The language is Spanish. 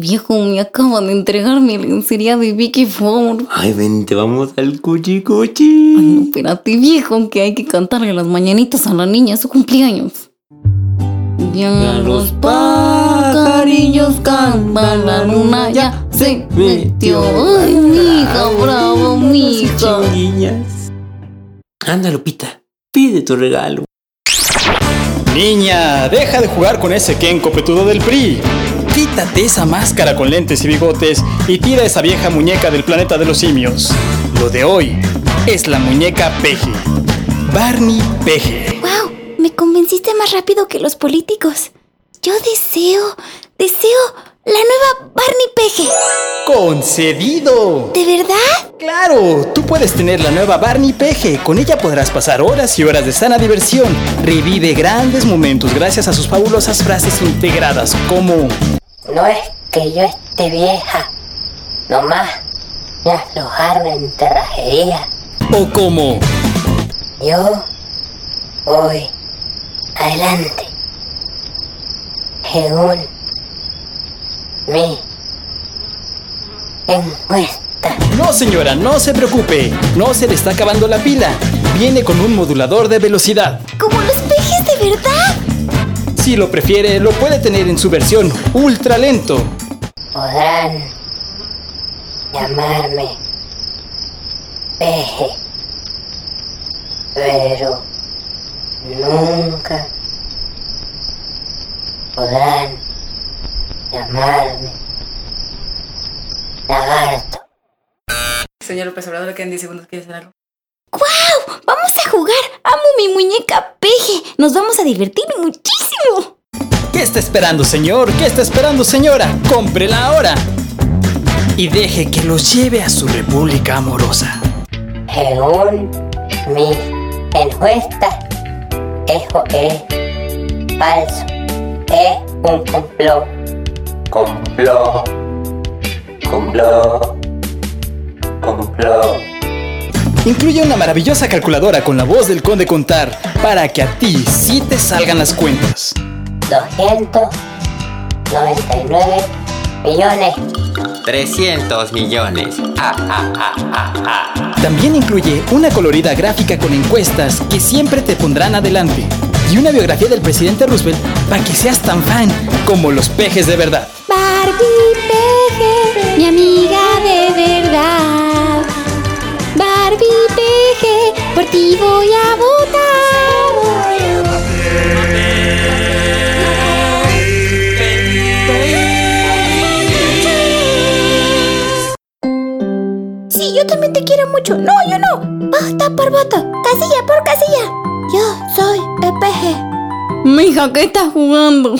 Viejo, me acaban de entregar mi lencería de Vicky Ford. Ay, vente, vamos al cuchi Ay, cuchi. no, espérate, viejo, que hay que cantarle las mañanitas a la niña, es su cumpleaños. Ya los pajarillos cantan, la luna ya se metió. Ay, mija, bravo, mija. Anda, Lupita, pide tu regalo. Niña, deja de jugar con ese Ken copetudo del PRI. Quítate esa máscara con lentes y bigotes y tira esa vieja muñeca del planeta de los simios. Lo de hoy es la muñeca Peje. Barney Peje. ¡Wow! Me convenciste más rápido que los políticos. Yo deseo, deseo la nueva Barney Peje. ¡Concedido! ¿De verdad? Claro, tú puedes tener la nueva Barney Peje. Con ella podrás pasar horas y horas de sana diversión. Revive grandes momentos gracias a sus fabulosas frases integradas como No es que yo esté vieja, nomás me aflojaron en terrajería. o como Yo voy adelante, según mi encuesta. No señora, no se preocupe. No se le está acabando la pila. Viene con un modulador de velocidad. ¿Como los? Si lo prefiere, lo puede tener en su versión ultra lento. Podrán llamarme peje, pero nunca podrán llamarme lagarto. Señor López Obrador, le quedan 10 segundos. ¿Quiere hacer algo? ¡Wow! ¡Vamos a jugar! ¡Amo mi muñeca peje! Nos vamos a divertir muchísimo. ¿Qué está esperando, señor? ¿Qué está esperando, señora? Cómprela ahora. Y deje que los lleve a su república amorosa. Según mis encuestas, eso es falso. Es un complot. Complot. Complot. Complot. Incluye una maravillosa calculadora con la voz del conde contar para que a ti sí te salgan las cuentas. 299 millones. 300 millones. Ah, ah, ah, ah, ah. También incluye una colorida gráfica con encuestas que siempre te pondrán adelante. Y una biografía del presidente Roosevelt para que seas tan fan como los pejes de verdad. Barbie peje, mi amiga de verdad. Barbie peje, por ti voy a votar. Yo también te quiero mucho. No, yo no. Voto por voto. Casilla por casilla. Yo soy peje. Mija, ¿qué estás jugando?